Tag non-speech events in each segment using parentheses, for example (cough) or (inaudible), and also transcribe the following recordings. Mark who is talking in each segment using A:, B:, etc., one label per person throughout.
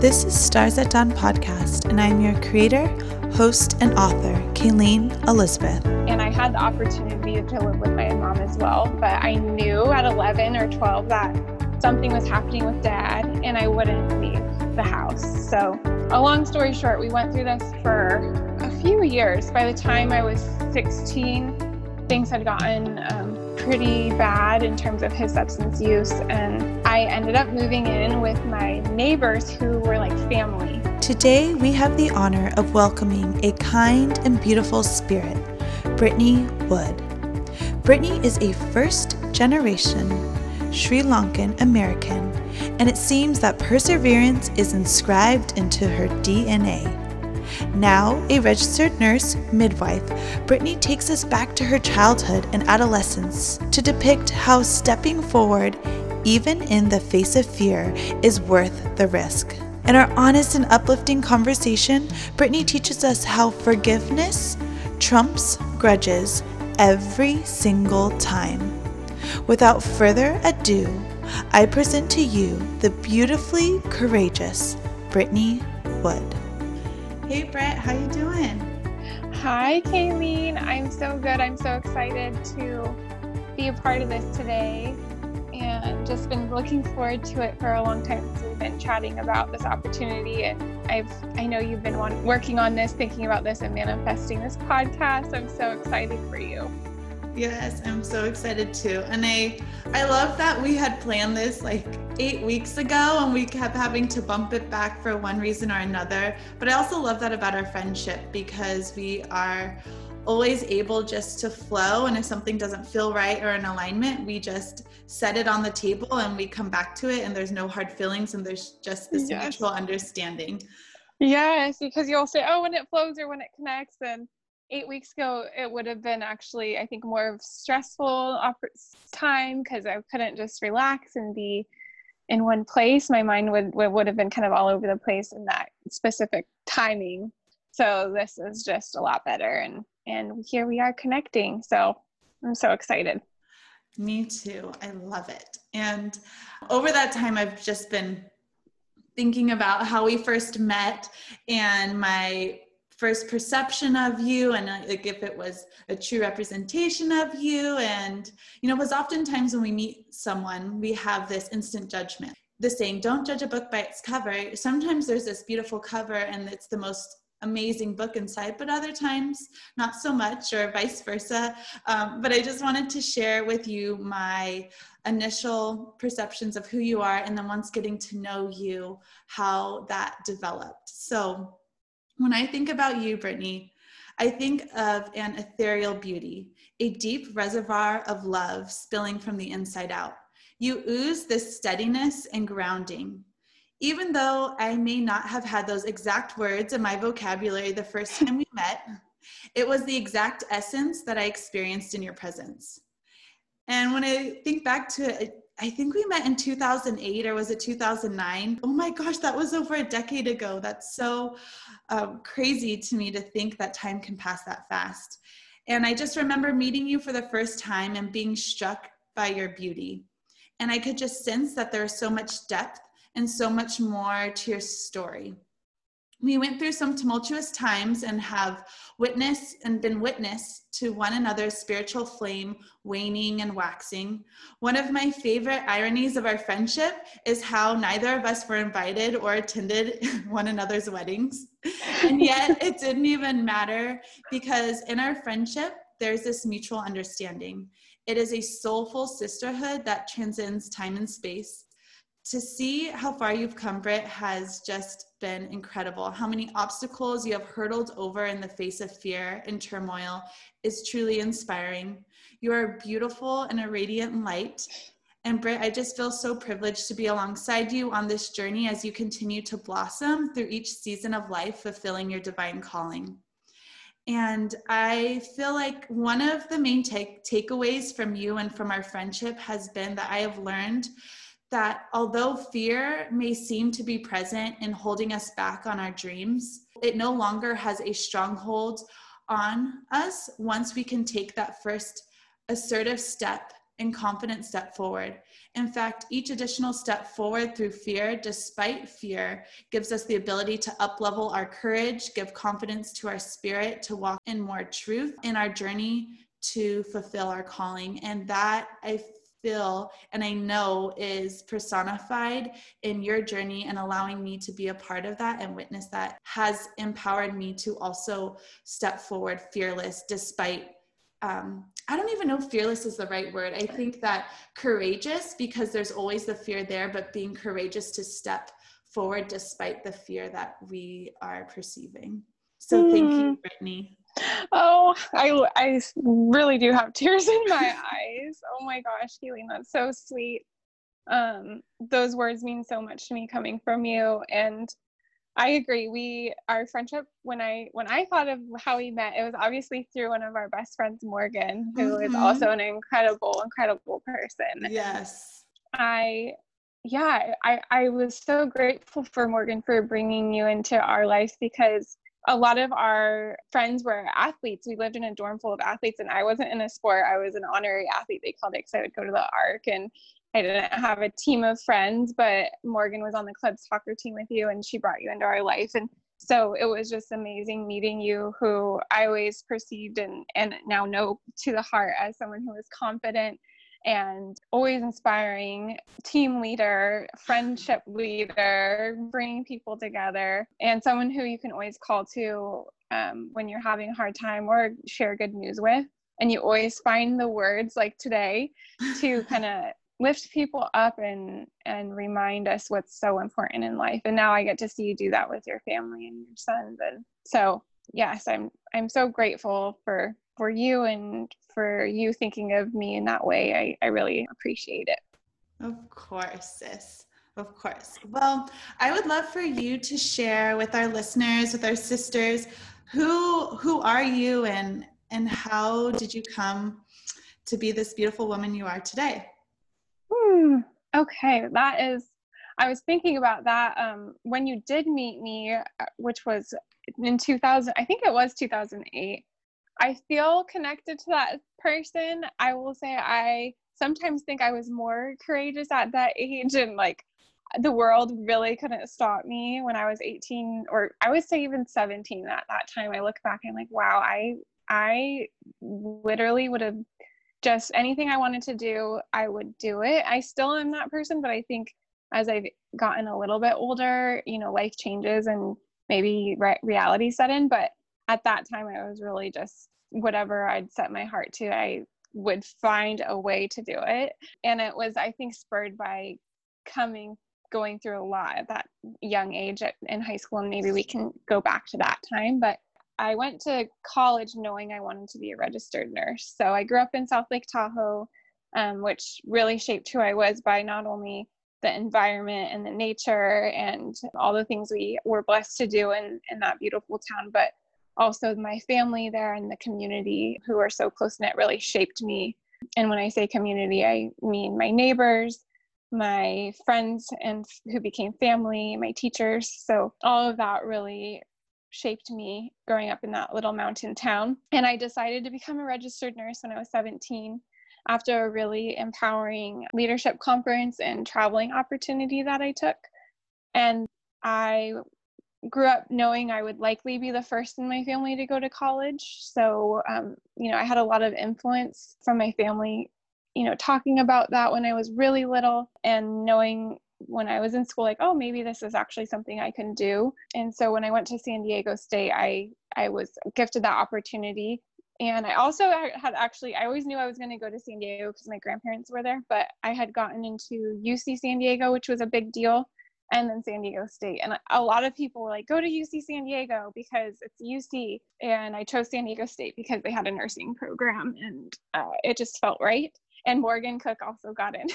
A: This is Stars at Dawn podcast, and I'm your creator, host, and author, Kayleen Elizabeth.
B: And I had the opportunity to live with my mom as well, but I knew at 11 or 12 that something was happening with dad, and I wouldn't leave the house. So, a long story short, we went through this for a few years. By the time I was 16, things had gotten um, pretty bad in terms of his substance use, and I ended up moving in with my neighbors who were like family.
A: Today, we have the honor of welcoming a kind and beautiful spirit, Brittney Wood. Brittney is a first generation Sri Lankan American, and it seems that perseverance is inscribed into her DNA. Now a registered nurse midwife, Brittney takes us back to her childhood and adolescence to depict how stepping forward, even in the face of fear, is worth the risk. In our honest and uplifting conversation, Brittney teaches us how forgiveness trumps grudges every single time. Without further ado, I present to you the beautifully courageous Brittney Wood. Hey Brett, how you doing?
B: Hi, Kayleen. I'm so good. I'm so excited to be a part of this today and just been looking forward to it for a long time since we've been chatting about this opportunity and I've I know you've been working on this, thinking about this and manifesting this podcast. I'm so excited for you.
A: Yes, I'm so excited too. And I I love that we had planned this like 8 weeks ago and we kept having to bump it back for one reason or another. But I also love that about our friendship because we are always able just to flow and if something doesn't feel right or in alignment, we just set it on the table and we come back to it and there's no hard feelings and there's just this yes. mutual understanding.
B: Yes, because you'll say, "Oh, when it flows or when it connects," and eight weeks ago it would have been actually i think more of stressful time because i couldn't just relax and be in one place my mind would would have been kind of all over the place in that specific timing. So this is just a lot better and and here we are connecting. So i'm so excited.
A: Me too. I love it. And over that time i've just been thinking about how we first met and my first perception of you and uh, like if it was a true representation of you. And you know because oftentimes when we meet someone we have this instant judgment. The saying don't judge a book by its cover. Sometimes there's this beautiful cover and it's the most amazing book inside but other times not so much or vice versa. Um, but i just wanted to share with you my initial perceptions of who you are and then once getting to know you how that developed. So when I think about you, Brittney, I think of an ethereal beauty, a deep reservoir of love spilling from the inside out. You ooze this steadiness and grounding. Even though I may not have had those exact words in my vocabulary the first (laughs) time we met, it was the exact essence that I experienced in your presence. And when I think back to it, I think we met in 2008 or was it 2009? Oh my gosh, that was over a decade ago. That's so um, crazy to me to think that time can pass that fast. And I just remember meeting you for the first time and being struck by your beauty. And I could just sense that there was so much depth and so much more to your story we went through some tumultuous times and have witnessed and been witness to one another's spiritual flame waning and waxing. One of my favorite ironies of our friendship is how neither of us were invited or attended (laughs) one another's weddings. And yet (laughs) it didn't even matter because in our friendship, there's this mutual understanding. It is a soulful sisterhood that transcends time and space to see how far you've come, Britt, has just been incredible. How many obstacles you have hurdled over in the face of fear and turmoil is truly inspiring. You are beautiful and a radiant light. And Britt, I just feel so privileged to be alongside you on this journey as you continue to blossom through each season of life, fulfilling your divine calling. And I feel like one of the main take- takeaways from you and from our friendship has been that I have learned that although fear may seem to be present in holding us back on our dreams, it no longer has a stronghold on us once we can take that first assertive step and confident step forward. In fact, each additional step forward through fear, despite fear, gives us the ability to uplevel our courage, give confidence to our spirit to walk in more truth in our journey to fulfill our calling. And that I feel and I know is personified in your journey and allowing me to be a part of that and witness that has empowered me to also step forward fearless despite um, I don't even know if fearless is the right word. I think that courageous because there's always the fear there, but being courageous to step forward despite the fear that we are perceiving. So thank you, mm. Brittney.
B: Oh, I, I really do have (laughs) tears in my eyes. Oh my gosh, Kayleen, that's so sweet. Um, those words mean so much to me coming from you. And I agree. We our friendship when I when I thought of how we met, it was obviously through one of our best friends, Morgan, who mm-hmm. is also an incredible, incredible person.
A: Yes.
B: I yeah, I, I was so grateful for Morgan for bringing you into our life because a lot of our friends were athletes. We lived in a dorm full of athletes, and I wasn't in a sport. I was an honorary athlete, they called it, because I would go to the ARC. And I didn't have a team of friends, but Morgan was on the club soccer team with you, and she brought you into our life. And so it was just amazing meeting you, who I always perceived and, and now know to the heart as someone who was confident and always inspiring team leader, friendship leader, bringing people together, and someone who you can always call to um, when you're having a hard time or share good news with. And you always find the words like today to (laughs) kind of lift people up and and remind us what's so important in life and now i get to see you do that with your family and your sons and so yes i'm i'm so grateful for for you and for you thinking of me in that way. I, I really appreciate it.
A: Of course, sis. Of course. Well, I would love for you to share with our listeners, with our sisters, who who are you and and how did you come to be this beautiful woman you are today?
B: Hmm. Okay, that is. I was thinking about that um, when you did meet me, uh, which was in 2000. I think it was 2008. I feel connected to that person. I will say I sometimes think I was more courageous at that age and like the world really couldn't stop me when I was 18 or I would say even 17 at that time. I look back and like, wow, I I literally would have just anything I wanted to do, I would do it. I still am that person, but I think as I've gotten a little bit older, you know, life changes and maybe re- reality set in, but at that time I was really just whatever I'd set my heart to, I would find a way to do it. And it was, I think, spurred by coming, going through a lot at that young age at, in high school. And maybe we can go back to that time. But I went to college knowing I wanted to be a registered nurse. So I grew up in South Lake Tahoe, um, which really shaped who I was by not only the environment and the nature and all the things we were blessed to do in, in that beautiful town, but also my family there and the community who are so close knit really shaped me. And when I say community, I mean my neighbors, my friends and who became family, my teachers. So all of that really shaped me growing up in that little mountain town. And I decided to become a registered nurse when I was 17 after a really empowering leadership conference and traveling opportunity that I took. And I grew up knowing I would likely be the first in my family to go to college. So, um, you know, I had a lot of influence from my family, you know, talking about that when I was really little and knowing when I was in school, like, oh, maybe this is actually something I can do. And so when I went to San Diego State, I, I was gifted that opportunity. And I also had actually, I always knew I was going to go to San Diego because my grandparents were there, but I had gotten into UC San Diego, which was a big deal and then San Diego State. And a lot of people were like, go to UC San Diego because it's UC. And I chose San Diego State because they had a nursing program and uh, it just felt right. And Morgan Cook also got in.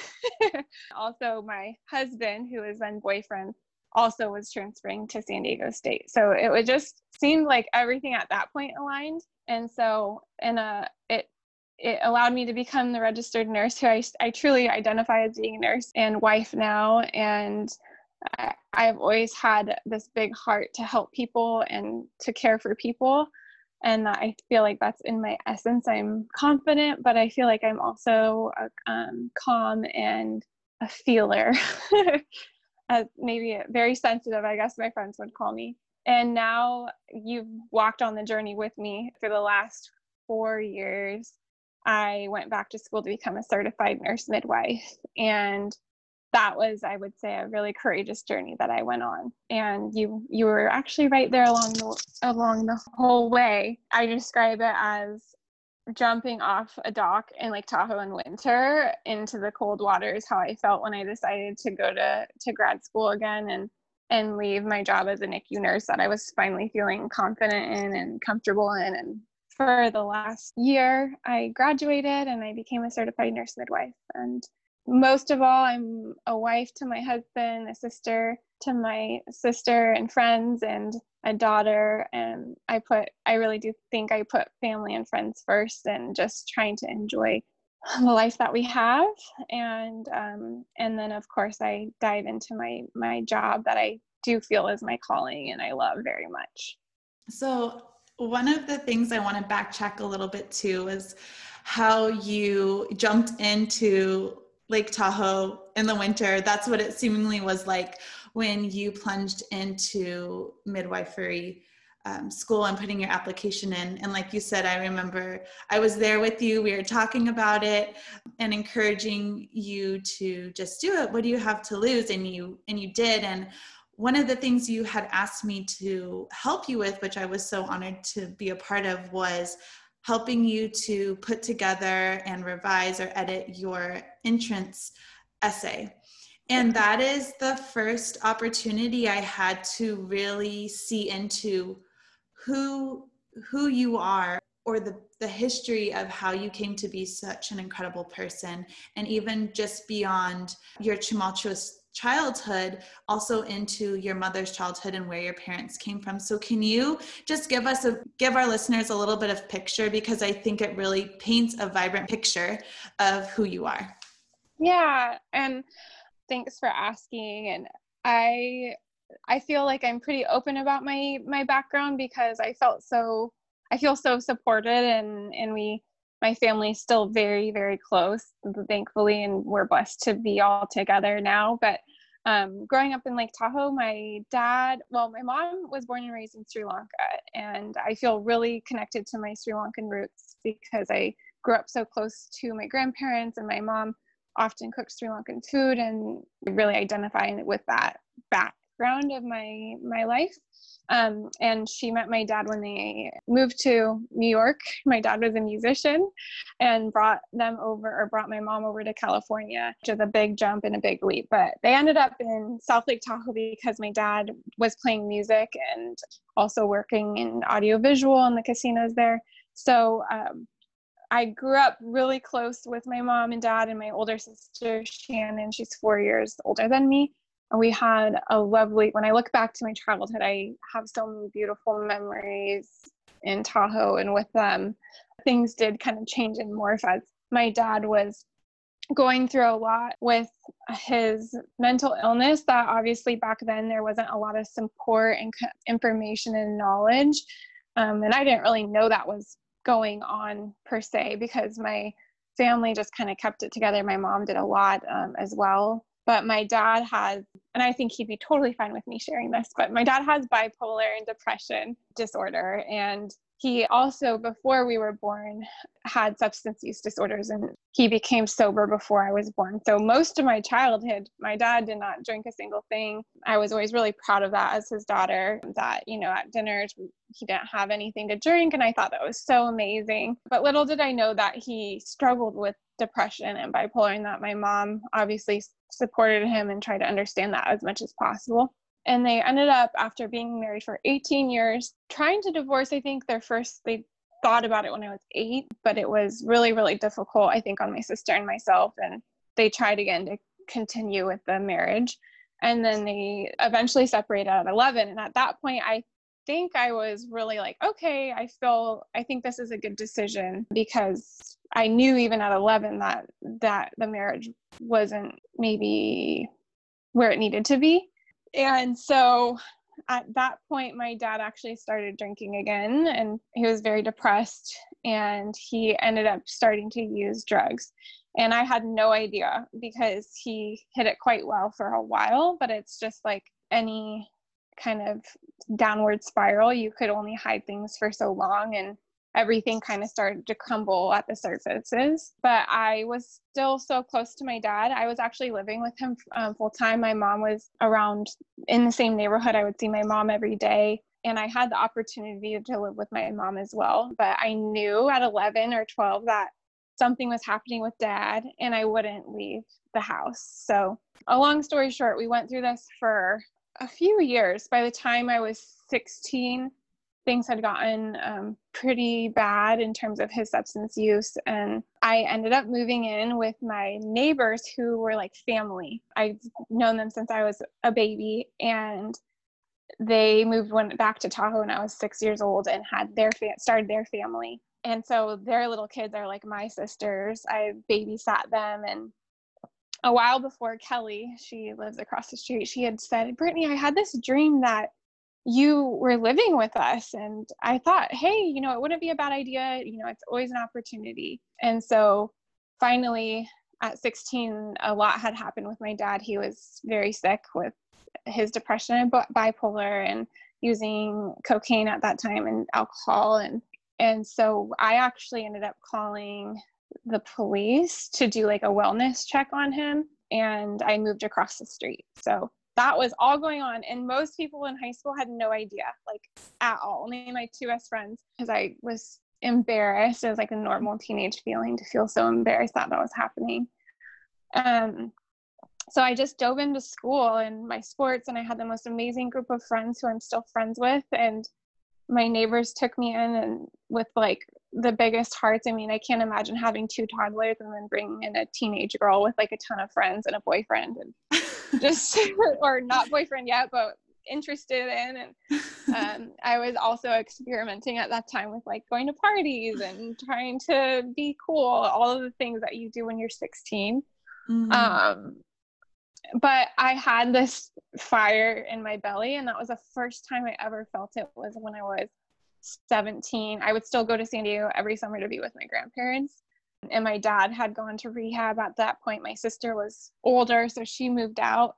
B: (laughs) also, my husband, who is then boyfriend, also was transferring to San Diego State. So it would just seemed like everything at that point aligned. And so, in a, it it allowed me to become the registered nurse who I, I truly identify as being a nurse and wife now. And I, have always had this big heart to help people and to care for people. and I feel like that's in my essence. I'm confident, but I feel like I'm also um, calm and a feeler, (laughs) uh, maybe very sensitive, I guess my friends would call me. And now you've walked on the journey with me for the last four years. I went back to school to become a certified nurse midwife. And that was i would say a really courageous journey that i went on. And you you were actually right there along the along the whole way. I describe it as jumping off a dock in lake tahoe in winter into the cold waters how i felt when i decided to go to to grad school again and and leave my job as a nicu nurse that i was finally feeling confident in and comfortable in. And for the last year i graduated and i became a certified nurse midwife. And most of all, I'm a wife to my husband, a sister to my sister and friends, and a daughter. And I put, I really do think I put family and friends first and just trying to enjoy the life that we have. And, um, and then of course I dive into my, my job that I do feel is my calling and I love very much.
A: So one of the things I want to backtrack a little bit too is how you jumped into Lake Tahoe in the winter. That's what it seemingly was like when you plunged into midwifery um, school and putting your application in. And like you said, I remember I was there with you. We were talking about it and encouraging you to just do it. What do you have to lose? And you and you did. And one of the things you had asked me to help you with, which I was so honored to be a part of, was helping you to put together and revise or edit your entrance essay. And that is the first opportunity I had to really see into who who you are or the, the history of how you came to be such an incredible person and even just beyond your tumultuous childhood also into your mother's childhood and where your parents came from. So can you just give us a give our listeners a little bit of picture? Because i think it really paints a vibrant picture of who you are.
B: Yeah and thanks for asking. And i i feel like i'm pretty open about my my background because i felt so i feel so supported and and we my family's still very very close thankfully and we're blessed to be all together now but um, growing up in lake tahoe my dad well my mom was born and raised in sri lanka and i feel really connected to my sri lankan roots because i grew up so close to my grandparents and my mom often cooks sri lankan food and really identifying with that background of my my life um, and she met my dad when they moved to New York. My dad was a musician and brought them over or brought my mom over to California, which is a big jump and a big leap. But they ended up in South Lake Tahoe because my dad was playing music and also working in audiovisual in the casinos there. So um, I grew up really close with my mom and dad and my older sister, Shannon. She's four years older than me we had a lovely when i look back to my childhood i have so many beautiful memories in tahoe and with them. Things did kind of change and morph as my dad was going through a lot with his mental illness that obviously back then there wasn't a lot of support and information and knowledge. Um, and i didn't really know that was going on per se because my family just kind of kept it together. My mom did a lot um, as well but my dad has and i think he'd be totally fine with me sharing this but my dad has bipolar and depression disorder. And he also before we were born had substance use disorders and he became sober before i was born. So most of my childhood my dad did not drink a single thing. I was always really proud of that as his daughter that you know at dinners he didn't have anything to drink. And i thought that was so amazing. But little did i know that he struggled with depression and bipolar and that my mom obviously supported him and tried to understand that as much as possible. And they ended up, after being married for 18 years, trying to divorce. I think their first, they thought about it when I was eight, but it was really, really difficult, I think, on my sister and myself. And they tried again to continue with the marriage. And then they eventually separated at 11. And at that point, I think I was really like, okay, I feel, I think this is a good decision because I knew even at 11 that that the marriage wasn't maybe where it needed to be. And so at that point, my dad actually started drinking again and he was very depressed and he ended up starting to use drugs. And I had no idea because he hid it quite well for a while, but it's just like any kind of downward spiral. You could only hide things for so long and everything kind of started to crumble at the surfaces. But I was still so close to my dad. I was actually living with him um, full time. My mom was around in the same neighborhood. I would see my mom every day. And I had the opportunity to live with my mom as well. But I knew at 11 or 12 that something was happening with dad and I wouldn't leave the house. So, a long story short, we went through this for a few years. By the time I was 16, things had gotten um, pretty bad in terms of his substance use. And I ended up moving in with my neighbors who were like family. I've known them since I was a baby. And they moved went back to Tahoe when I was six years old and had their fa- started their family. And so their little kids are like my sisters. I babysat them and a while before Kelly, she lives across the street, she had said, Brittney, I had this dream that you were living with us and i thought hey you know it wouldn't be a bad idea you know it's always an opportunity. And so finally at 16 a lot had happened with my dad. He was very sick with his depression and bipolar and using cocaine at that time and alcohol and and so i actually ended up calling the police to do like a wellness check on him and i moved across the street. So that was all going on and most people in high school had no idea like at all. Only my two best friends because i was embarrassed. It was like a normal teenage feeling to feel so embarrassed that that was happening. Um so i just dove into school and my sports and i had the most amazing group of friends who i'm still friends with and my neighbors took me in and with like the biggest hearts. I mean, I can't imagine having two toddlers and then bringing in a teenage girl with like a ton of friends and a boyfriend and just, (laughs) or not boyfriend yet, but interested in. And um, (laughs) I was also experimenting at that time with like going to parties and trying to be cool, all of the things that you do when you're 16. Mm-hmm. Um, but I had this fire in my belly, and that was the first time I ever felt it was when I was 17, I would still go to San Diego every summer to be with my grandparents. And my dad had gone to rehab at that point. My sister was older, so she moved out.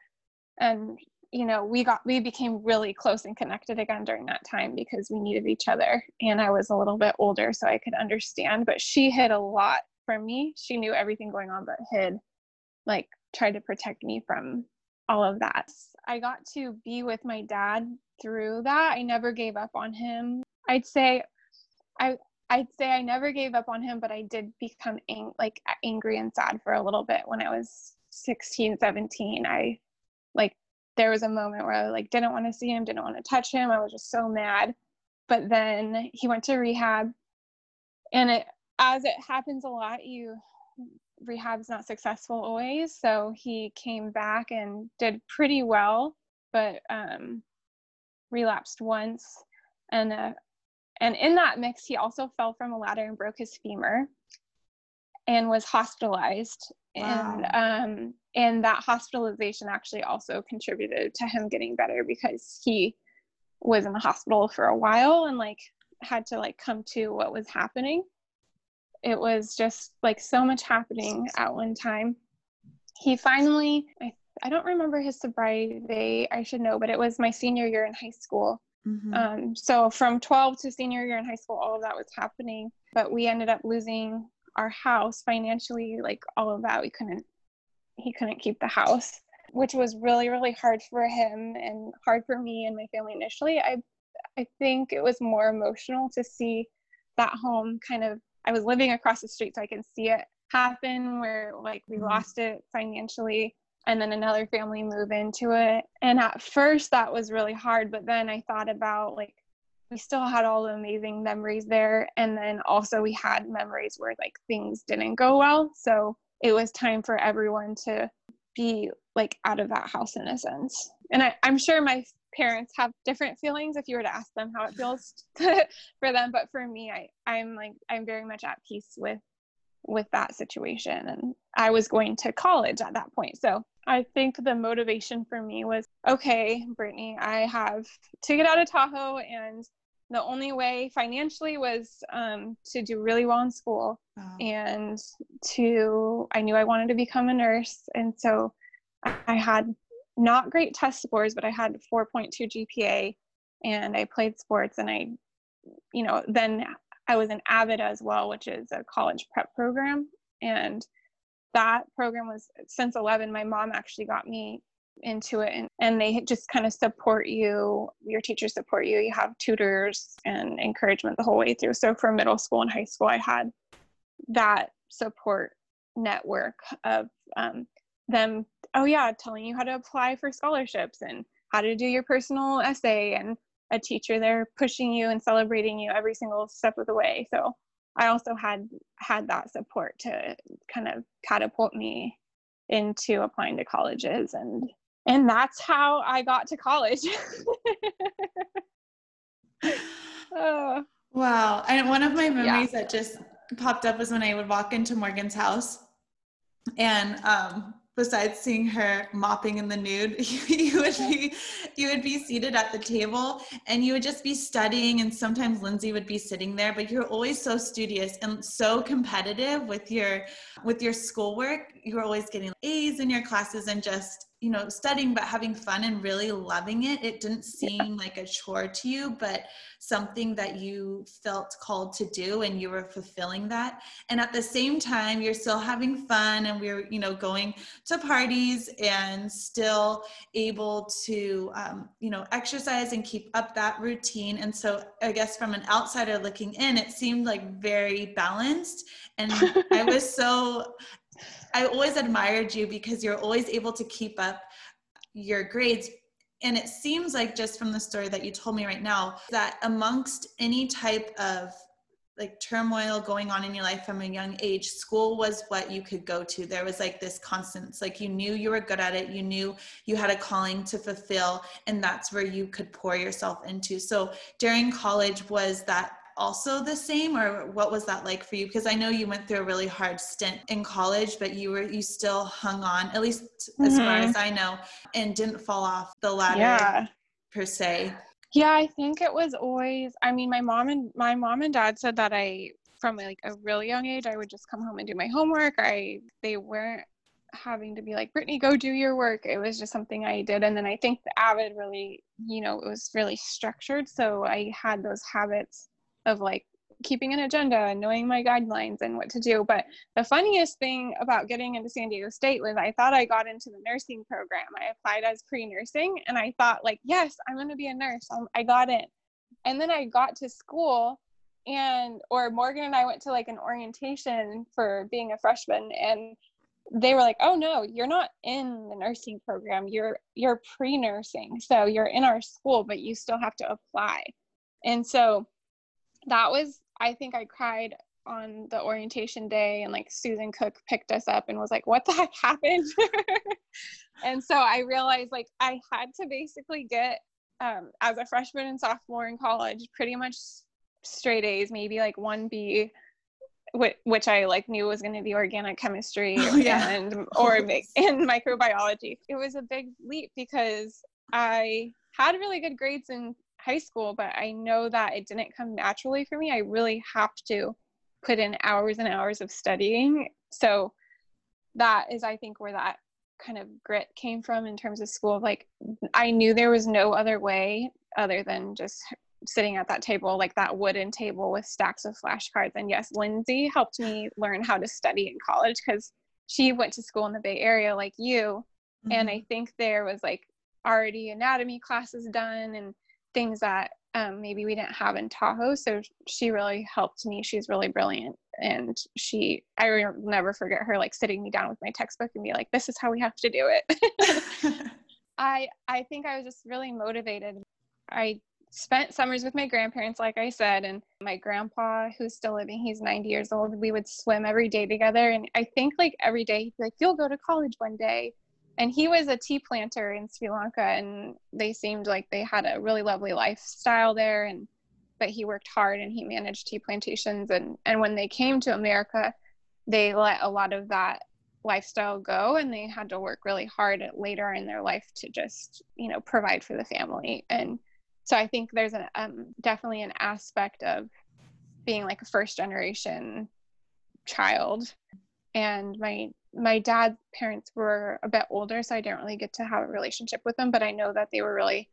B: And, you know, we got, we became really close and connected again during that time because we needed each other. And I was a little bit older, so I could understand. But she hid a lot from me. She knew everything going on, but hid, like, tried to protect me from all of that. I got to be with my dad through that. I never gave up on him. I'd say I I'd say I never gave up on him, but I did become ang- like angry and sad for a little bit when I was 16, 17. I like there was a moment where I like didn't want to see him, didn't want to touch him. I was just so mad. But then he went to rehab and it as it happens a lot, you rehab's not successful always. So he came back and did pretty well, but um relapsed once and uh, and in that mix, he also fell from a ladder and broke his femur and was hospitalized. Wow. And um, and that hospitalization actually also contributed to him getting better because he was in the hospital for a while and like had to like come to what was happening. It was just like so much happening at one time. He finally, I, I don't remember his sobriety, I should know, but it was my senior year in high school Mm-hmm. Um, so from 12 to senior year in high school, all of that was happening. But we ended up losing our house financially, like all of that. We couldn't, he couldn't keep the house, which was really, really hard for him and hard for me and my family initially. I, I think it was more emotional to see that home kind of, I was living across the street so I can see it happen where like we mm-hmm. lost it financially and then another family move into it. And at first that was really hard, but then I thought about like we still had all the amazing memories there and then also we had memories where like things didn't go well. So it was time for everyone to be like out of that house in a sense. And I, I'm sure my parents have different feelings if you were to ask them how it feels (laughs) for them. But for me, I, I'm like I'm very much at peace with with that situation and i was going to college at that point so I think the motivation for me was okay, Brittney, I have to get out of Tahoe, and the only way financially was um, to do really well in school oh. and to, I knew I wanted to become a nurse. And so I had not great test scores, but I had 4.2 GPA and I played sports and I, you know, then I was an AVID as well, which is a college prep program. And that program was since 11 my mom actually got me into it and, and they just kind of support you your teachers support you. You have tutors and encouragement the whole way through. So for middle school and high school i had that support network of um, them oh yeah telling you how to apply for scholarships and how to do your personal essay and a teacher there pushing you and celebrating you every single step of the way. So I also had had that support to kind of catapult me into applying to colleges and and that's how I got to college. (laughs)
A: oh. Wow. And one of my memories yeah. that just popped up was when I would walk into Morgan's house and um besides seeing her mopping in the nude (laughs) you would be you would be seated at the table and you would just be studying and sometimes lindsay would be sitting there but you're always so studious and so competitive with your with your schoolwork. You're always getting a's in your classes and just you know studying but having fun and really loving it it didn't seem yeah. like a chore to you but something that you felt called to do and you were fulfilling that. And at the same time you're still having fun and we're you know going to parties and still able to um, you know exercise and keep up that routine. And so i guess from an outsider looking in it seemed like very balanced. And i was (laughs) so I always admired you because you're always able to keep up your grades. And it seems like just from the story that you told me right now, that amongst any type of like turmoil going on in your life from a young age, school was what you could go to. There was like this constant, like you knew you were good at it, you knew you had a calling to fulfill, and that's where you could pour yourself into. So during college, was that also the same or what was that like for you because i know you went through a really hard stint in college but you were you still hung on at least mm-hmm. as far as i know and didn't fall off the ladder yeah. per se
B: yeah i think it was always i mean my mom and my mom and dad said that i from like a really young age i would just come home and do my homework i they weren't having to be like brittney go do your work it was just something i did and then i think the avid really you know it was really structured so i had those habits of like keeping an agenda and knowing my guidelines and what to do. But the funniest thing about getting into San Diego State was I thought I got into the nursing program. I applied as pre nursing and I thought, like, yes, I'm going to be a nurse. I got in. And then I got to school and, or Morgan and I went to like an orientation for being a freshman and they were like, "Oh no, you're not in the nursing program. You're you're pre-nursing. So you're in our school, but you still have to apply." And so that was I think I cried on the orientation day and like Susan Cook picked us up and was like, What the heck happened? (laughs) and so I realized like I had to basically get um, as a freshman and sophomore in college, pretty much straight A's, maybe like one B, which I like knew was going to be organic chemistry (laughs) oh, yeah. and or (laughs) in microbiology. It was a big leap because I had really good grades in high school, but I know that it didn't come naturally for me. I really have to put in hours and hours of studying. So that is, I think, where that kind of grit came from in terms of school. Like, I knew there was no other way other than just sitting at that table, like that wooden table with stacks of flashcards. And yes, Lindsay helped me learn how to study in college because she went to school in the Bay Area like you. Mm-hmm. And I think there was like already anatomy classes done and things that um, maybe we didn't have in Tahoe. So she really helped me. She's really brilliant. And she, I will never forget her like sitting me down with my textbook and be like, this is how we have to do it. (laughs) (laughs) I, I think I was just really motivated. I spent summers with my grandparents, like I said, and my grandpa, who's still living, he's 90 years old. We would swim every day together. And I think like every day, he'd be like, you'll go to college one day and he was a tea planter in Sri Lanka and they seemed like they had a really lovely lifestyle there and but he worked hard and he managed tea plantations and and when they came to America they let a lot of that lifestyle go and they had to work really hard later in their life to just you know provide for the family. And so i think there's a um, definitely an aspect of being like a first generation child. And my my dad's parents were a bit older so i didn't really get to have a relationship with them but i know that they were really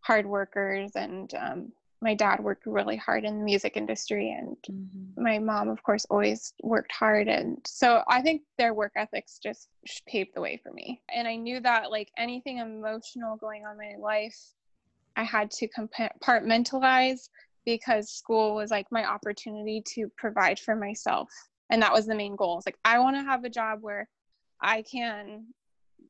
B: hard workers and um, my dad worked really hard in the music industry and mm-hmm. my mom of course always worked hard. And so i think their work ethics just paved the way for me. And i knew that like anything emotional going on in my life i had to compartmentalize because school was like my opportunity to provide for myself and that was the main goal it's like i want to have a job where i can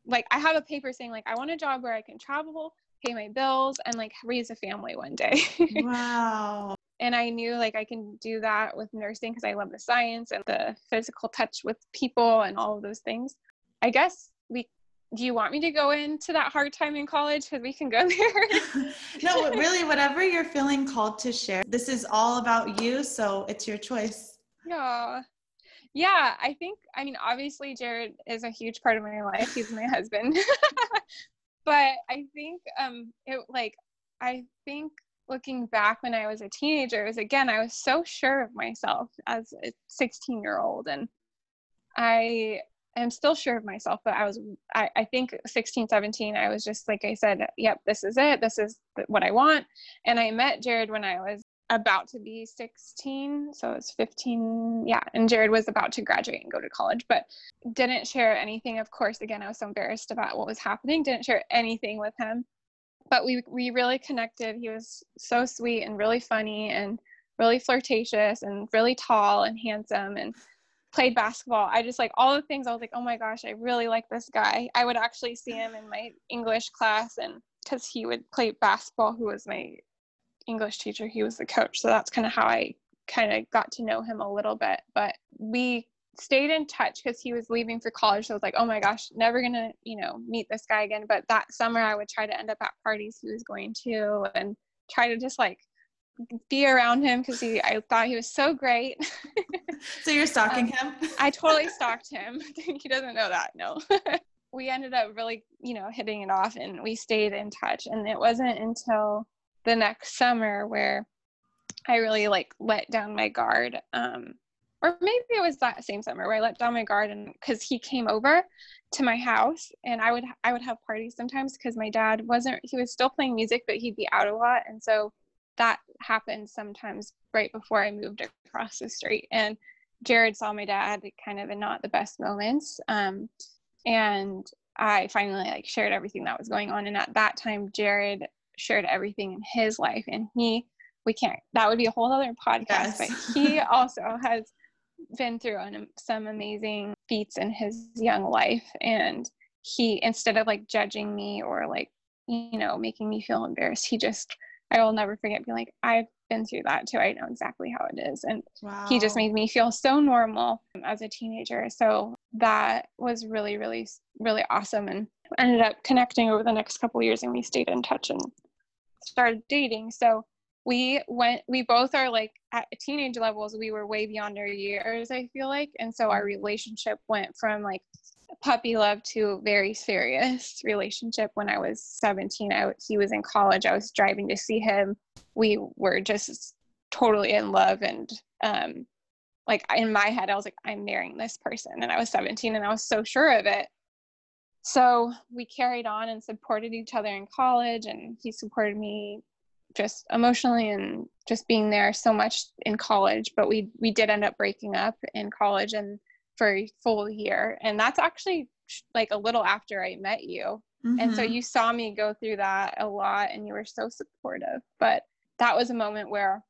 B: like i have a paper saying like i want a job where i can travel pay my bills and like raise a family one day. (laughs)
A: wow.
B: And I knew like I can do that with nursing because I love the science and the physical touch with people and all of those things. I guess we do you want me to go into that hard time in college because we can go (laughs) there (laughs)
A: no really whatever you're feeling called to share this is all about you so it's your choice
B: yeah yeah i think i mean obviously jared is a huge part of my life he's my husband (laughs) but I think um it like I think looking back when I was a teenager, was again, I was so sure of myself as a 16 year old. And I am still sure of myself, but I was, I, I think 16, 17, I was just like I said, yep, this is it. This is what I want. And I met Jared when I was about to be 16 so it's 15 yeah and jared was about to graduate and go to college but didn't share anything. Of course again i was so embarrassed about what was happening didn't share anything with him but we we really connected. He was so sweet and really funny and really flirtatious and really tall and handsome and played basketball. I just like all the things i was like oh my gosh i really like this guy. I would actually see him in my english class and because he would play basketball who was my English teacher, he was the coach. So that's kind of how I kind of got to know him a little bit. But we stayed in touch because he was leaving for college. So I was like, oh my gosh, never gonna, you know, meet this guy again. But that summer I would try to end up at parties he was going to and try to just like be around him because he I thought he was so great. (laughs)
A: so you're stalking um, him?
B: I totally (laughs) stalked him. (laughs) he doesn't know that, no. we ended up really, you know, hitting it off and we stayed in touch. And it wasn't until the next summer where I really like let down my guard. Um, or maybe it was that same summer where I let down my guard and because he came over to my house and I would I would have parties sometimes because my dad wasn't he was still playing music but he'd be out a lot and so that happened sometimes right before I moved across the street and Jared saw my dad kind of in not the best moments um, and I finally like shared everything that was going on and at that time Jared shared everything in his life and he we can't that would be a whole other podcast yes. but he (laughs) also has been through an, some amazing feats in his young life and he instead of like judging me or like you know making me feel embarrassed he just i will never forget being like i've been through that too i know exactly how it is and wow. he just made me feel so normal as a teenager so that was really really really awesome and ended up connecting over the next couple years and we stayed in touch and started dating. So we went, we both are like at teenage levels, we were way beyond our years, I feel like. And so our relationship went from like puppy love to very serious (laughs) relationship when I was 17. I, he was in college. I was driving to see him. We were just totally in love. And um, like in my head, I was like, I'm marrying this person. And I was 17 and I was so sure of it so we carried on and supported each other in college and he supported me just emotionally and just being there so much in college but we we did end up breaking up in college and for a full year and that's actually like a little after i met you mm-hmm. and so mm-hmm. you saw me go through that a lot and you were so supportive but that was a moment where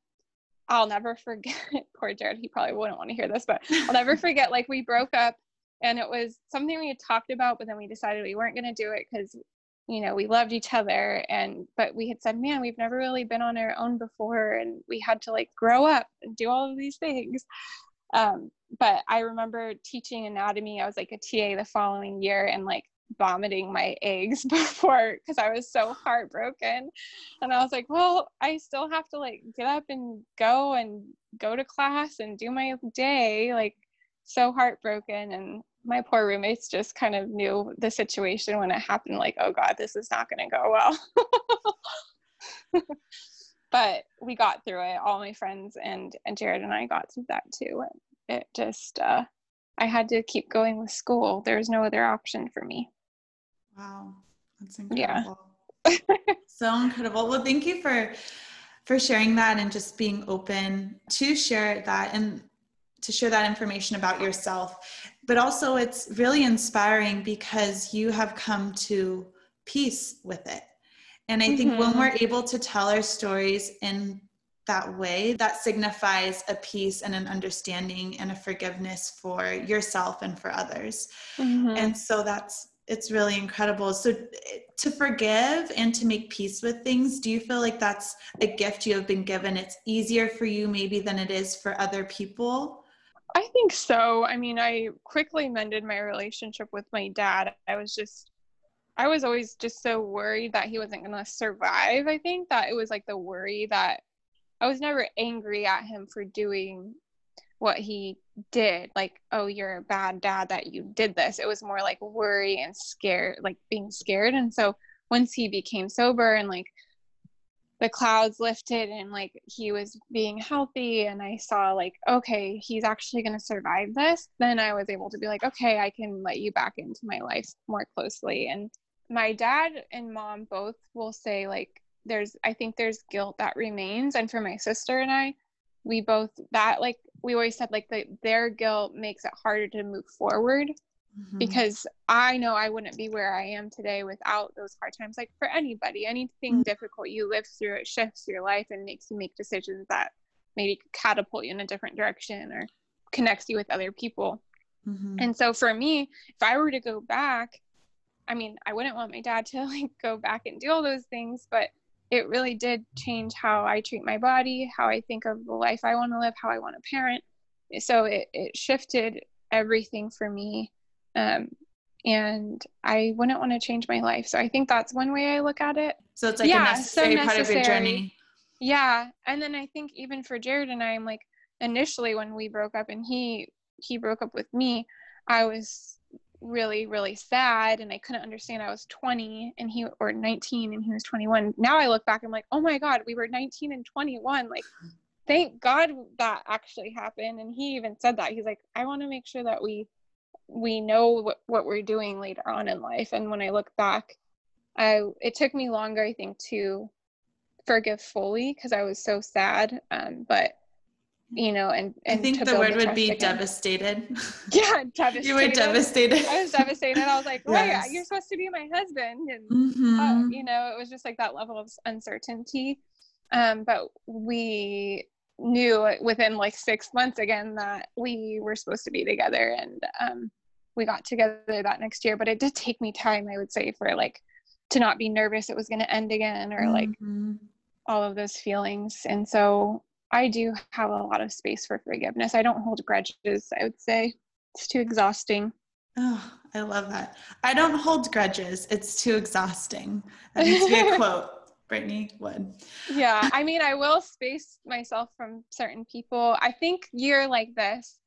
B: i'll never forget (laughs) poor jared he probably wouldn't want to hear this but i'll never forget like we broke up and it was something we had talked about but then we decided we weren't going to do it because you know we loved each other and but we had said man we've never really been on our own before and we had to like grow up and do all of these things. Um, but i remember teaching anatomy i was like a ta the following year and like vomiting my eggs (laughs) before because i was so heartbroken. And i was like well i still have to like get up and go and go to class and do my day like so heartbroken and my poor roommates just kind of knew the situation when it happened like oh god this is not going to go well. (laughs) But we got through it. All my friends and and jared and i got through that too and it just uh i had to keep going with school. There was no other option for me.
A: Wow that's incredible. Yeah. (laughs) so incredible. Well thank you for for sharing that and just being open to share that. And to share that information about yourself. But also, it's really inspiring because you have come to peace with it. And I think mm-hmm. when we're able to tell our stories in that way, that signifies a peace and an understanding and a forgiveness for yourself and for others. Mm-hmm. And so that's it's really incredible. So to forgive and to make peace with things, do you feel like that's a gift you have been given? It's easier for you maybe than it is for other people?
B: I think so. I mean, I quickly mended my relationship with my dad. I was just, I was always just so worried that he wasn't going to survive. I think that it was like the worry that I was never angry at him for doing what he did. Like, oh, you're a bad dad that you did this. It was more like worry and scared, like being scared. And so once he became sober and like the clouds lifted and like he was being healthy and i saw like okay he's actually going to survive this then i was able to be like okay i can let you back into my life more closely. And my dad and mom both will say like there's i think there's guilt that remains. And for my sister and i we both that like we always said like the, their guilt makes it harder to move forward mm-hmm. because I know I wouldn't be where I am today without those hard times. Like for anybody, anything mm-hmm. difficult you live through, it shifts your life and makes you make decisions that maybe catapult you in a different direction or connects you with other people. Mm-hmm. And so for me, if I were to go back, I mean, I wouldn't want my dad (laughs) to like go back and do all those things, but it really did change how I treat my body, how I think of the life I want to live, how I want to parent. So it, it shifted everything for me um, and I wouldn't want to change my life. So I think that's one way I look at it.
A: So it's like yeah, a necessary, so necessary part of your journey.
B: Yeah. And then I think even for Jared and I, I'm like initially when we broke up and he he broke up with me, I was really, really sad and I couldn't understand I was 20 and he or 19 and he was 21. Now I look back, I'm like, oh my God, we were 19 and 21. Like thank God that actually happened. And he even said that. He's like, I want to make sure that we we know what, what we're doing later on in life. And when i look back i it took me longer i think to forgive fully because i was so sad um, but you know and, and
A: i think the word would be again. devastated. (laughs)
B: Yeah devastated (laughs)
A: you were devastated.
B: i was devastated. I was like wait yes. you're supposed to be my husband. And mm-hmm. uh, you know it was just like that level of uncertainty. Um, but we knew within like six months again that we were supposed to be together and um, we got together that next year but it did take me time i would say for like to not be nervous it was going to end again or like mm-hmm. all of those feelings. And so i do have a lot of space for forgiveness. I don't hold grudges i would say. It's too exhausting.
A: Oh i love that. I don't hold grudges. It's too exhausting. That needs to be a (laughs) quote Brittney would.
B: yeah, I mean, I will space myself from certain people. I think you're like this.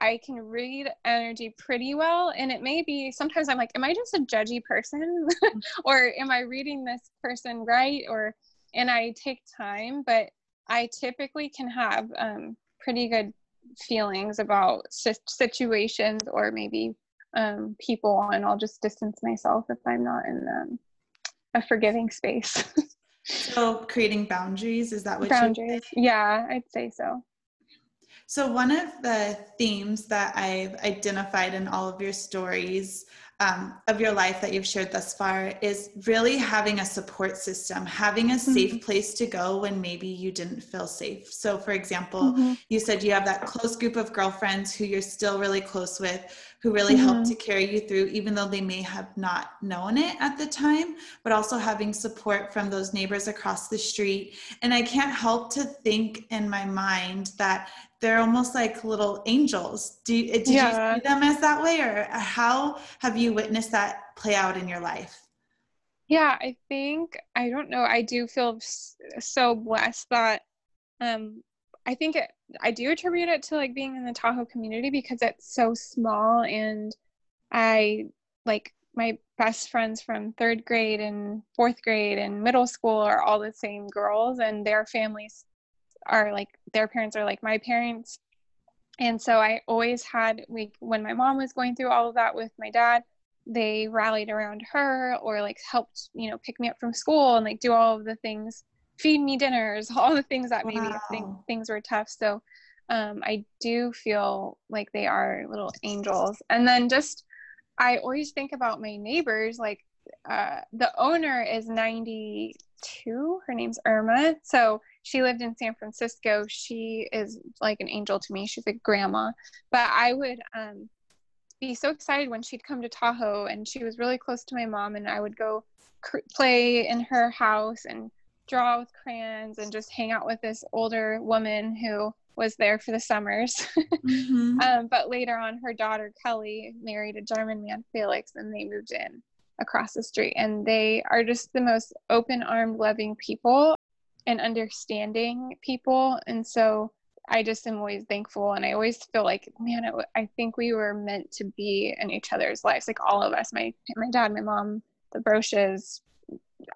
B: I can read energy pretty well. And it may be sometimes I'm like, am I just a judgy person? (laughs) or am I reading this person right? Or, and I take time, but I typically can have um, pretty good feelings about situations or maybe um, people, and I'll just distance myself if I'm not in um, a forgiving space. (laughs)
A: so, creating boundaries is that what you
B: boundaries? Yeah, I'd say so.
A: So, one of the themes that I've identified in all of your stories um, of your life that you've shared thus far is really having a support system, having a mm-hmm. safe place to go when maybe you didn't feel safe. So, for example, mm-hmm. you said you have that close group of girlfriends who you're still really close with, who really mm-hmm. helped to carry you through, even though they may have not known it at the time, but also having support from those neighbors across the street. And I can't help to think in my mind that they're almost like little angels. Do did yeah. you see them as that way, or how have you witnessed that play out in your life?
B: Yeah, I think I don't know. I do feel so blessed that um, I think it, I do attribute it to like being in the Tahoe community because it's so small and I like my best friends from third grade and fourth grade and middle school are all the same girls, and their families are like their parents are like my parents. And so I always had like when my mom was going through all of that with my dad, they rallied around her or like helped, you know, pick me up from school and like do all of the things, feed me dinners, (laughs) all the things that maybe wow. think things were tough. So um, I do feel like they are little angels. And then just, I always think about my neighbors. Like uh, the owner is 92. Her name's Irma. So she lived in San Francisco. She is like an angel to me. She's a grandma. But I would um, be so excited when she'd come to Tahoe, and she was really close to my mom, and I would go cr- play in her house and draw with crayons and just hang out with this older woman who was there for the summers. (laughs) Mm-hmm. um, but later on, her daughter Kelly married a German man, Felix, and they moved in across the street. And they are just the most open armed, loving people and understanding people. And so I just am always thankful. And I always feel like, man, it, I think we were meant to be in each other's lives, like all of us my, my dad, my mom, the Broches.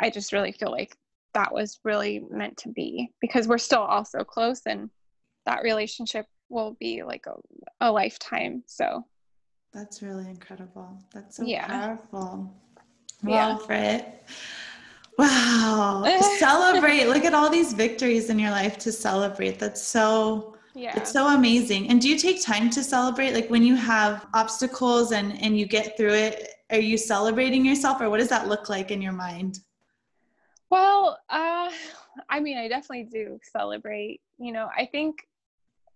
B: I just really feel like that was really meant to be because we're still also close and that relationship will be like a, a lifetime. So
A: that's really incredible. That's so yeah. powerful. Well, yeah. Wow. (laughs) celebrate. Look at all these victories in your life to celebrate. That's so yeah. It's so amazing. And do you take time to celebrate like when you have obstacles and and you get through it, are you celebrating yourself or what does that look like in your mind?
B: Well, uh (sighs) I mean, I definitely do celebrate. You know, I think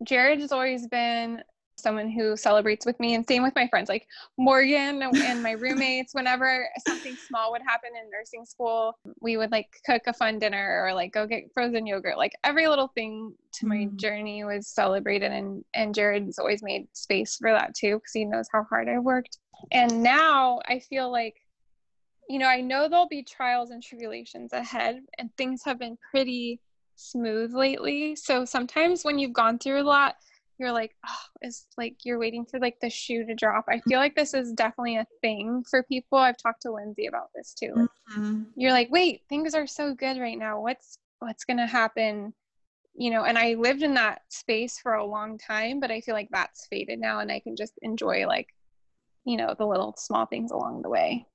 B: Jared has always been someone who celebrates with me and same with my friends like morgan and my (laughs) roommates whenever something small would happen in nursing school we would like cook a fun dinner or like go get frozen yogurt like every little thing to my mm. journey was celebrated and and jared's always made space for that too because he knows how hard i worked and now i feel like you know i know there'll be trials and tribulations ahead and things have been pretty smooth lately. So sometimes when you've gone through a lot, you're like, oh, it's like you're waiting for like the shoe to drop. I feel like this is definitely a thing for people. I've talked to Lindsay about this too. Mm-hmm. You're like, wait, things are so good right now. What's what's gonna happen? You know, and I lived in that space for a long time, but I feel like that's faded now and I can just enjoy like, you know, the little small things along the way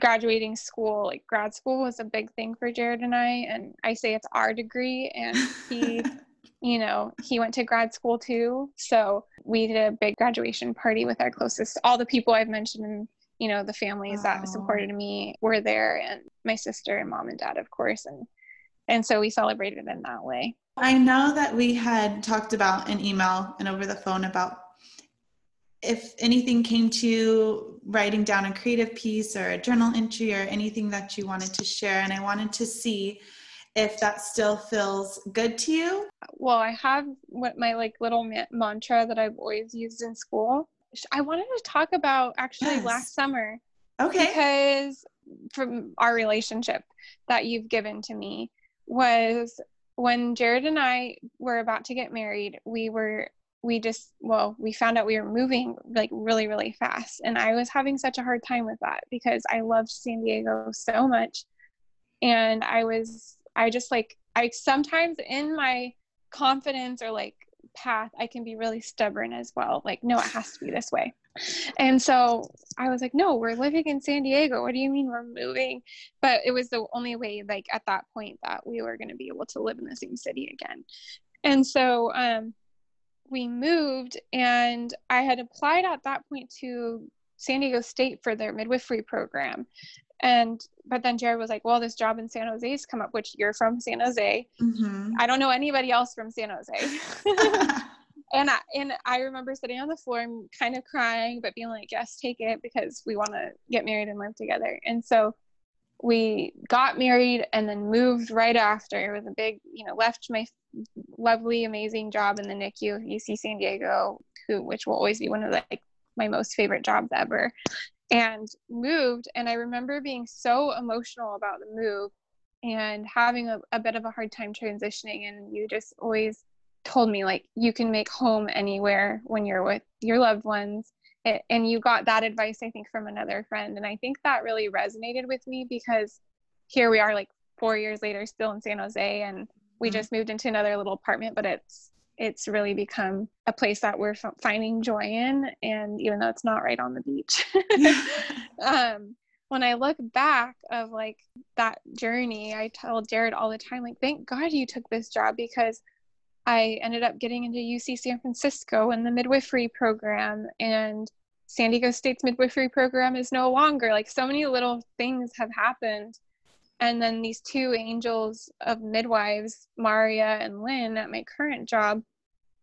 B: graduating school, like grad school was a big thing for Jared and I. And I say it's our degree, and he, (laughs) you know, he went to grad school too. So we did a big graduation party with our closest, all the people I've mentioned, and, you know, the families wow. that supported me were there, and my sister and mom and dad, of course. And, and so we celebrated in that way.
A: I know that we had talked about an email and over the phone about if anything came to writing down a creative piece or a journal entry or anything that you wanted to share and i wanted to see if that still feels good to you?
B: Well i have what my like little ma- mantra that i've always used in school. I wanted to talk about actually yes. last summer.
A: Okay.
B: Because from our relationship that you've given to me was when jared and i were about to get married we were we just well we found out we were moving like really really fast. And i was having such a hard time with that because i loved san diego so much. And i was i just like i sometimes in my confidence or like path i can be really stubborn as well. Like no it has to be this way. And so i was like no we're living in san diego. What do you mean we're moving? But it was the only way like at that point that we were going to be able to live in the same city again. And so um we moved and I had applied at that point to San Diego State for their midwifery program. And but then Jared was like, Well, this job in San Jose's come up, which you're from San Jose. Mm-hmm. I don't know anybody else from San Jose. (laughs) (laughs) and I and I remember sitting on the floor and kind of crying, but being like, Yes, take it because we want to get married and live together. And so we got married and then moved right after. It was a big, you know, left my lovely, amazing job in the NICU, UC San Diego, who which will always be one of the, like my most favorite jobs ever, and moved. And I remember being so emotional about the move and having a, a bit of a hard time transitioning. And you just always told me like you can make home anywhere when you're with your loved ones it, and you got that advice i think from another friend and i think that really resonated with me because here we are like four years later still in san jose and we mm-hmm. just moved into another little apartment but it's it's really become a place that we're finding joy in and even though it's not right on the beach (laughs) um, when i look back of like that journey i tell jared all the time like thank god you took this job because i ended up getting into uc san francisco in the midwifery program and san diego state's midwifery program is no longer like so many little things have happened and then these two angels of midwives, Maria and Lynn, at my current job,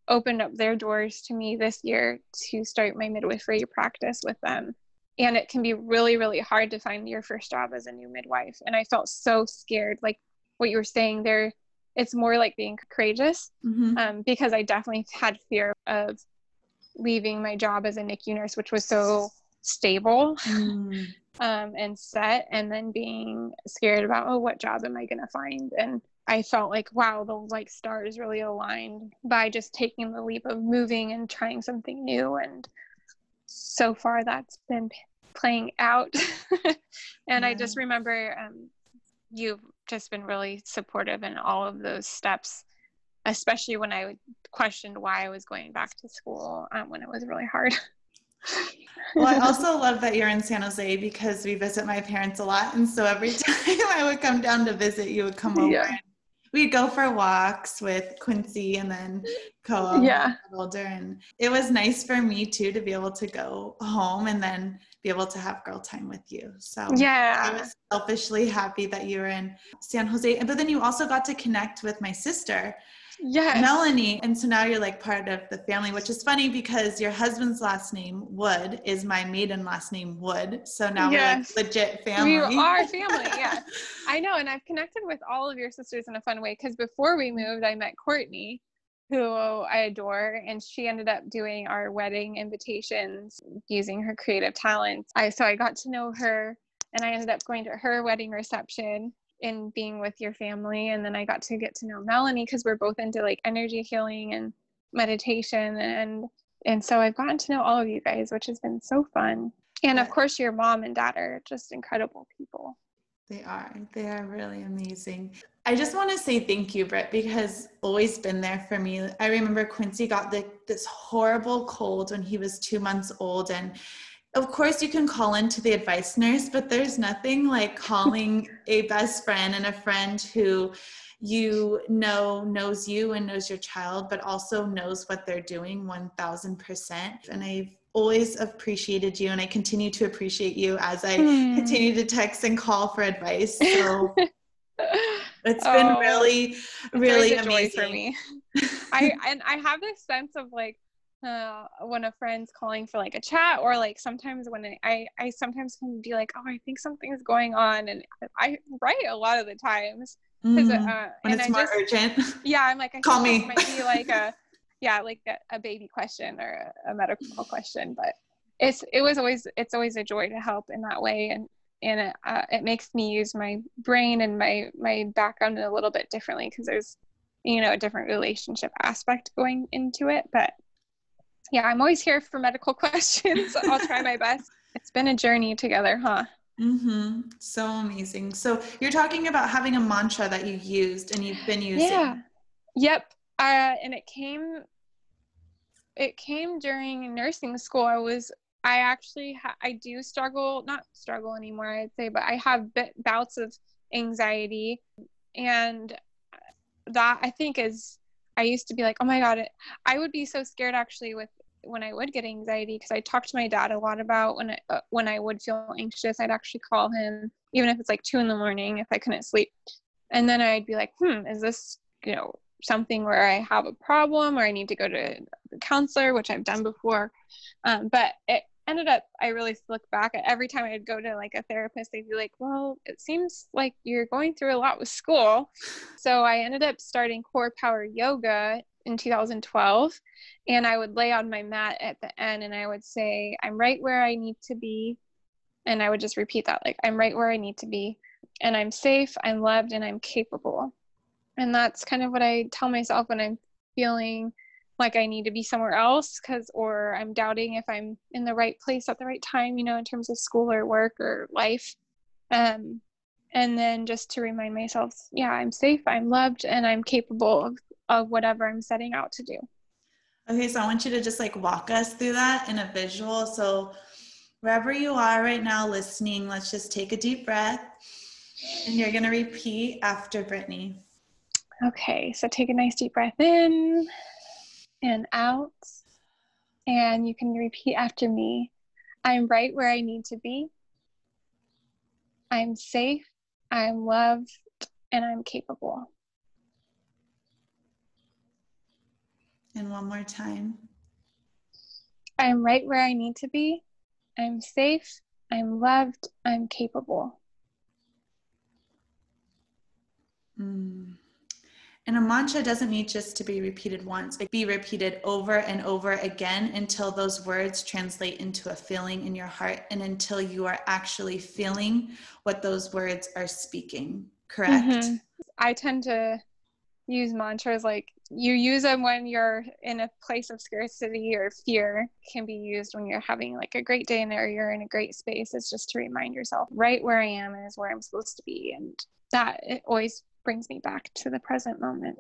B: opened up their doors to me this year to start my midwifery practice with them. And it can be really, really hard to find your first job as a new midwife. And I felt so scared, like what you were saying there. It's more like being courageous mm-hmm. um, because I definitely had fear of leaving my job as a NICU nurse, which was so stable. Mm (laughs) um, and set and then being scared about oh what job am i going to find and i felt like wow the like stars really aligned by just taking the leap of moving and trying something new and so far that's been playing out (laughs) and yeah. i just remember um, you've just been really supportive in all of those steps especially when i questioned why i was going back to school um, when it was really hard (laughs)
A: well, I also love that you're in San Jose because we visit my parents a lot. And so every (laughs) time I would come down to visit, you would come over. Yeah. We'd go for walks with Quincy and then Co.
B: Yeah.
A: Older. And it was nice for me too to be able to go home and then be able to have girl time with you. So
B: yeah,
A: I was selfishly happy that you were in San Jose. But then you also got to connect with my sister
B: yes.
A: Melanie. And so now you're like part of the family, which is funny because your husband's last name, Wood, is my maiden last name, Wood. So now yes. we're like legit family.
B: We are (laughs) family, yeah. I know. And I've connected with all of your sisters in a fun way because before we moved, I met Courtney, who I adore, and she ended up doing our wedding invitations using her creative talents. I so I got to know her and I ended up going to her wedding reception in being with your family and then i got to get to know melanie because we're both into like energy healing and meditation and and so i've gotten to know all of you guys which has been so fun. And of course your mom and dad are just incredible people.
A: They are. They are really amazing. I just want to say thank you britt because always been there for me. I remember quincy got the, this horrible cold when he was two months old and of course you can call into the advice nurse but there's nothing like calling a best friend and a friend who you know knows you and knows your child but also knows what they're doing 1000% and i've always appreciated you and i continue to appreciate you as i mm. continue to text and call for advice. So (laughs) it's been oh, really really amazing
B: for me. (laughs) I and i have this sense of like uh, when a friend's calling for like a chat or like sometimes when I, I, I sometimes can be like oh I think something's going on and I write a lot of the times
A: because mm, uh, when it's I more just, urgent.
B: Yeah I'm like I
A: call me.
B: might be like a (laughs) yeah like a, a baby question or a, a medical question but it's it was always it's always a joy to help in that way and and it, uh, it makes me use my brain and my my background a little bit differently because there's you know a different relationship aspect going into it but yeah, I'm always here for medical (laughs) questions. I'll try my best. It's been a journey together, huh?
A: Mm-hmm. So amazing. So you're talking about having a mantra that you used and you've been using.
B: Yeah. Yep. Uh, and it came. It came during nursing school. I was. I actually. Ha- I do struggle. Not struggle anymore. I'd say, but I have bit, bouts of anxiety, and that I think is. I used to be like, oh my god, I would be so scared actually with when I would get anxiety because I talked to my dad a lot about when I, uh, when I would feel anxious, I'd actually call him even if it's like two in the morning if I couldn't sleep, and then I'd be like, hmm, is this you know something where I have a problem or I need to go to the counselor, which I've done before, um, but it ended up I really look back at every time I'd go to like a therapist, they'd be like, well, it seems like you're going through a lot with school, so I ended up starting core power yoga in 2012 and i would lay on my mat at the end and i would say i'm right where i need to be and i would just repeat that like i'm right where i need to be and i'm safe i'm loved and i'm capable and that's kind of what i tell myself when i'm feeling like I need to be somewhere else because, or I'm doubting if I'm in the right place at the right time, you know, in terms of school or work or life. Um, and then just to remind myself, yeah, I'm safe, I'm loved, and I'm capable of, of whatever I'm setting out to do.
A: Okay, so I want you to just like walk us through that in a visual. So, wherever you are right now listening, let's just take a deep breath and you're going to repeat after Brittney.
B: Okay, so take a nice deep breath in and out. And you can repeat after me I'm right where I need to be. I'm safe, I'm loved, and I'm capable.
A: And one more time.
B: I'm right where I need to be. I'm safe, I'm loved, I'm capable.
A: Mm. And a mantra doesn't need just to be repeated once, it be repeated over and over again until those words translate into a feeling in your heart and until you are actually feeling what those words are speaking. Correct? Mm-hmm.
B: I tend to use mantras like you use them when you're in a place of scarcity or fear can be used when you're having like a great day and or you're in a great space it's just to remind yourself right where i am is where i'm supposed to be and that it always brings me back to the present moment.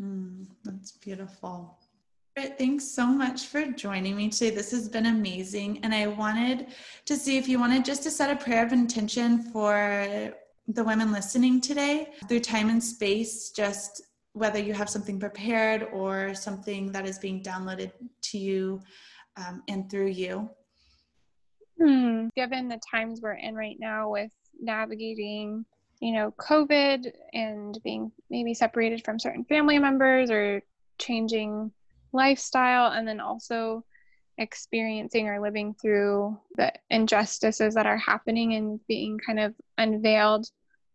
A: Mm, that's beautiful. Thanks so much for joining me today. This has been amazing. And I wanted to see if you wanted just to set a prayer of intention for the women listening today through time and space, just whether you have something prepared or something that is being downloaded to you um, and through you.
B: Hmm. Given the times we're in right now with navigating you know, COVID and being maybe separated from certain family members or changing lifestyle, and then also experiencing or living through the injustices that are happening and being kind of unveiled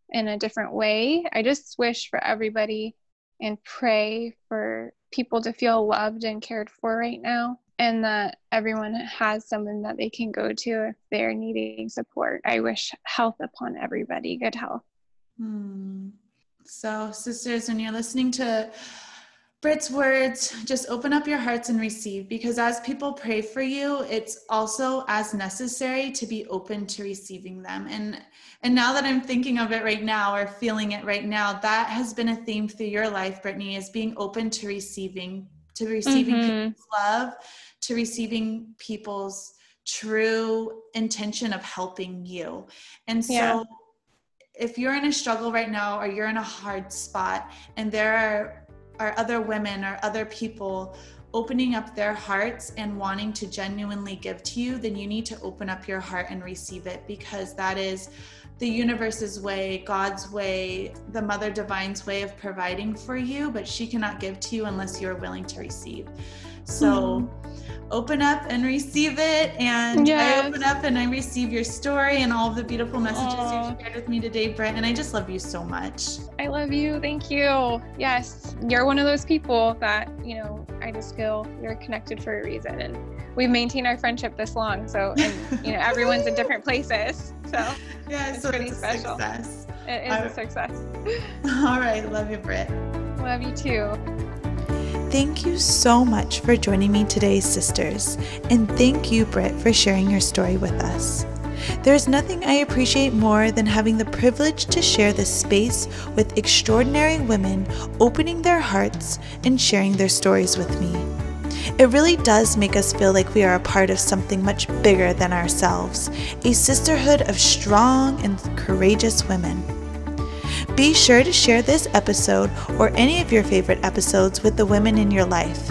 B: in a different way. I just wish for everybody and pray for people to feel loved and cared for right now and that everyone has someone that they can go to if they're needing support. I wish health upon everybody, good health.
A: Hmm. So, sisters, when you're listening to Britt's words, just open up your hearts and receive because as people pray for you, it's also as necessary to be open to receiving them. And and now that I'm thinking of it right now or feeling it right now, that has been a theme through your life, Brittney, is being open to receiving, to receiving mm-hmm. people's love, to receiving people's true intention of helping you. And so yeah if you're in a struggle right now or you're in a hard spot and there are, are other women or other people opening up their hearts and wanting to genuinely give to you, then you need to open up your heart and receive it because that is the universe's way, God's way, the Mother Divine's way of providing for you, but she cannot give to you unless you're willing to receive. So, mm-hmm open up and receive it. And yes. I open up and I receive your story and all of the beautiful messages Aww. you shared with me today, Britt. And I just love you so much.
B: I love you. Thank you. Yes, you're one of those people that, you know, I just feel you're connected for a reason. And we've maintained our friendship this long. So, and, you know, everyone's in different places. So, (laughs)
A: yeah, it's so pretty it's special. Success.
B: It is a success. (laughs)
A: All right. Love you, Britt.
B: Love you too.
A: Thank you so much for joining me today, sisters, and thank you, Britt, for sharing your story with us. There is nothing I appreciate more than having the privilege to share this space with extraordinary women opening their hearts and sharing their stories with me. It really does make us feel like we are a part of something much bigger than ourselves, a sisterhood of strong and courageous women. Be sure to share this episode or any of your favorite episodes with the women in your life.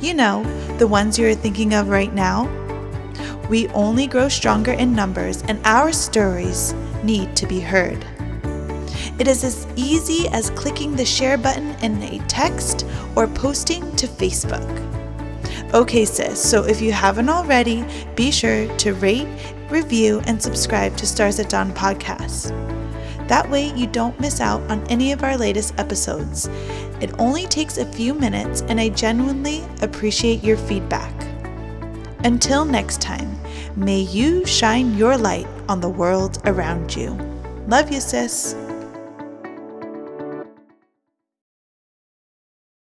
A: You know, the ones you are thinking of right now. We only grow stronger in numbers, and our stories need to be heard. It is as easy as clicking the share button in a text or posting to Facebook. Okay, sis, so if you haven't already, be sure to rate, review, and subscribe to Stars at Dawn podcast. That way, you don't miss out on any of our latest episodes. It only takes a few minutes, and I genuinely appreciate your feedback. Until next time, may you shine your light on the world around you. Love you, sis.